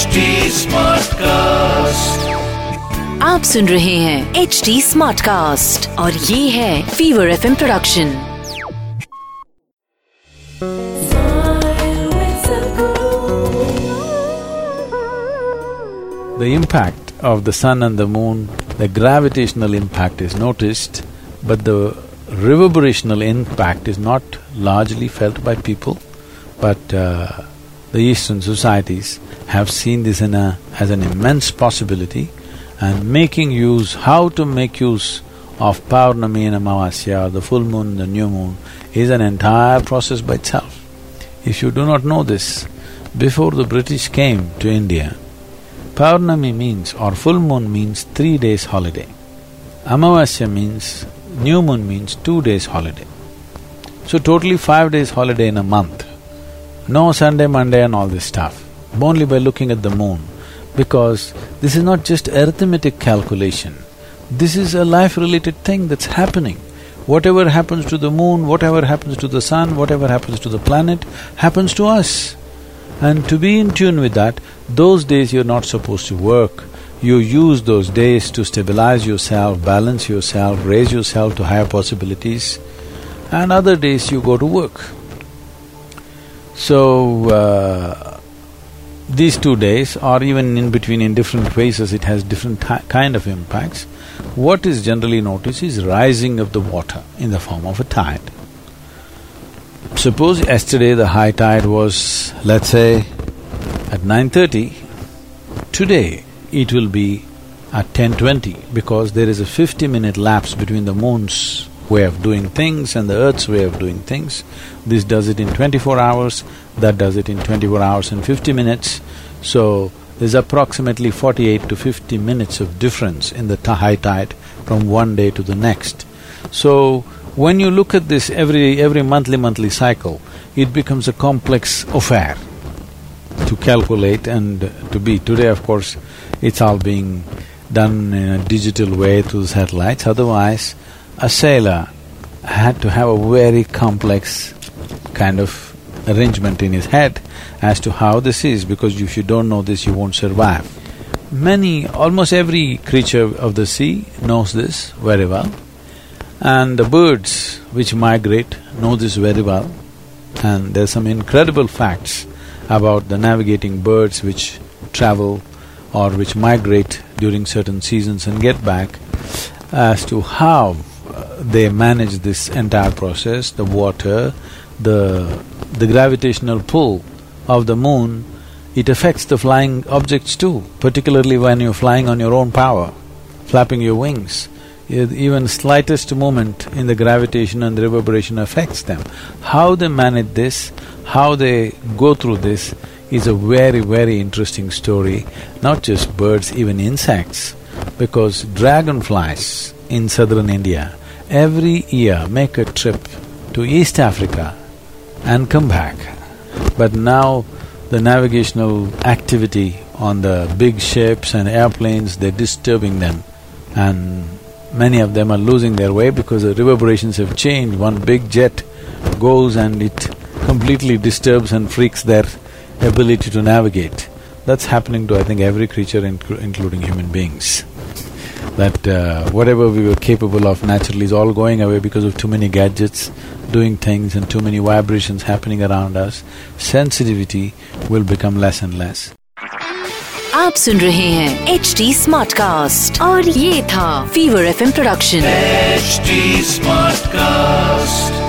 HD Smartcast. आप सुन रहे हैं एच डी स्मार्ट कास्ट और ये है fever F production the impact of the sun and the moon, the gravitational impact is noticed, but the reverberational impact is not largely felt by people. But uh, the Eastern societies have seen this in a, as an immense possibility and making use, how to make use of Paurnami and Amavasya, the full moon, the new moon, is an entire process by itself. If you do not know this, before the British came to India, Paurnami means or full moon means three days holiday. Amavasya means, new moon means two days holiday. So totally five days holiday in a month. No Sunday, Monday and all this stuff, only by looking at the moon. Because this is not just arithmetic calculation, this is a life-related thing that's happening. Whatever happens to the moon, whatever happens to the sun, whatever happens to the planet, happens to us. And to be in tune with that, those days you're not supposed to work. You use those days to stabilize yourself, balance yourself, raise yourself to higher possibilities, and other days you go to work. So, uh, these two days or even in between in different phases it has different kind of impacts. What is generally noticed is rising of the water in the form of a tide. Suppose yesterday the high tide was, let's say, at 9.30, today it will be at 10.20 because there is a 50-minute lapse between the moon's way of doing things and the earth's way of doing things. This does it in 24 hours, that does it in 24 hours and 50 minutes. So, there's approximately 48 to 50 minutes of difference in the high tide from one day to the next. So, when you look at this every… every monthly monthly cycle, it becomes a complex affair to calculate and to be. Today, of course, it's all being done in a digital way through satellites, otherwise a sailor had to have a very complex kind of arrangement in his head as to how this is, because if you don't know this, you won't survive. Many, almost every creature of the sea knows this very well, and the birds which migrate know this very well, and there's some incredible facts about the navigating birds which travel or which migrate during certain seasons and get back as to how they manage this entire process, the water, the… the gravitational pull of the moon, it affects the flying objects too, particularly when you're flying on your own power, flapping your wings. Even slightest movement in the gravitation and the reverberation affects them. How they manage this, how they go through this is a very, very interesting story, not just birds, even insects, because dragonflies in southern India every year make a trip to East Africa and come back. But now the navigational activity on the big ships and airplanes, they're disturbing them and many of them are losing their way because the reverberations have changed. One big jet goes and it completely disturbs and freaks their ability to navigate. That's happening to, I think, every creature, inclu- including human beings That uh, whatever we were capable of naturally is all going away because of too many gadgets doing things and too many vibrations happening around us. Sensitivity will become less and less. आप सुन रहे हैं H D smart cast और ये था fever F production HD Smartcast.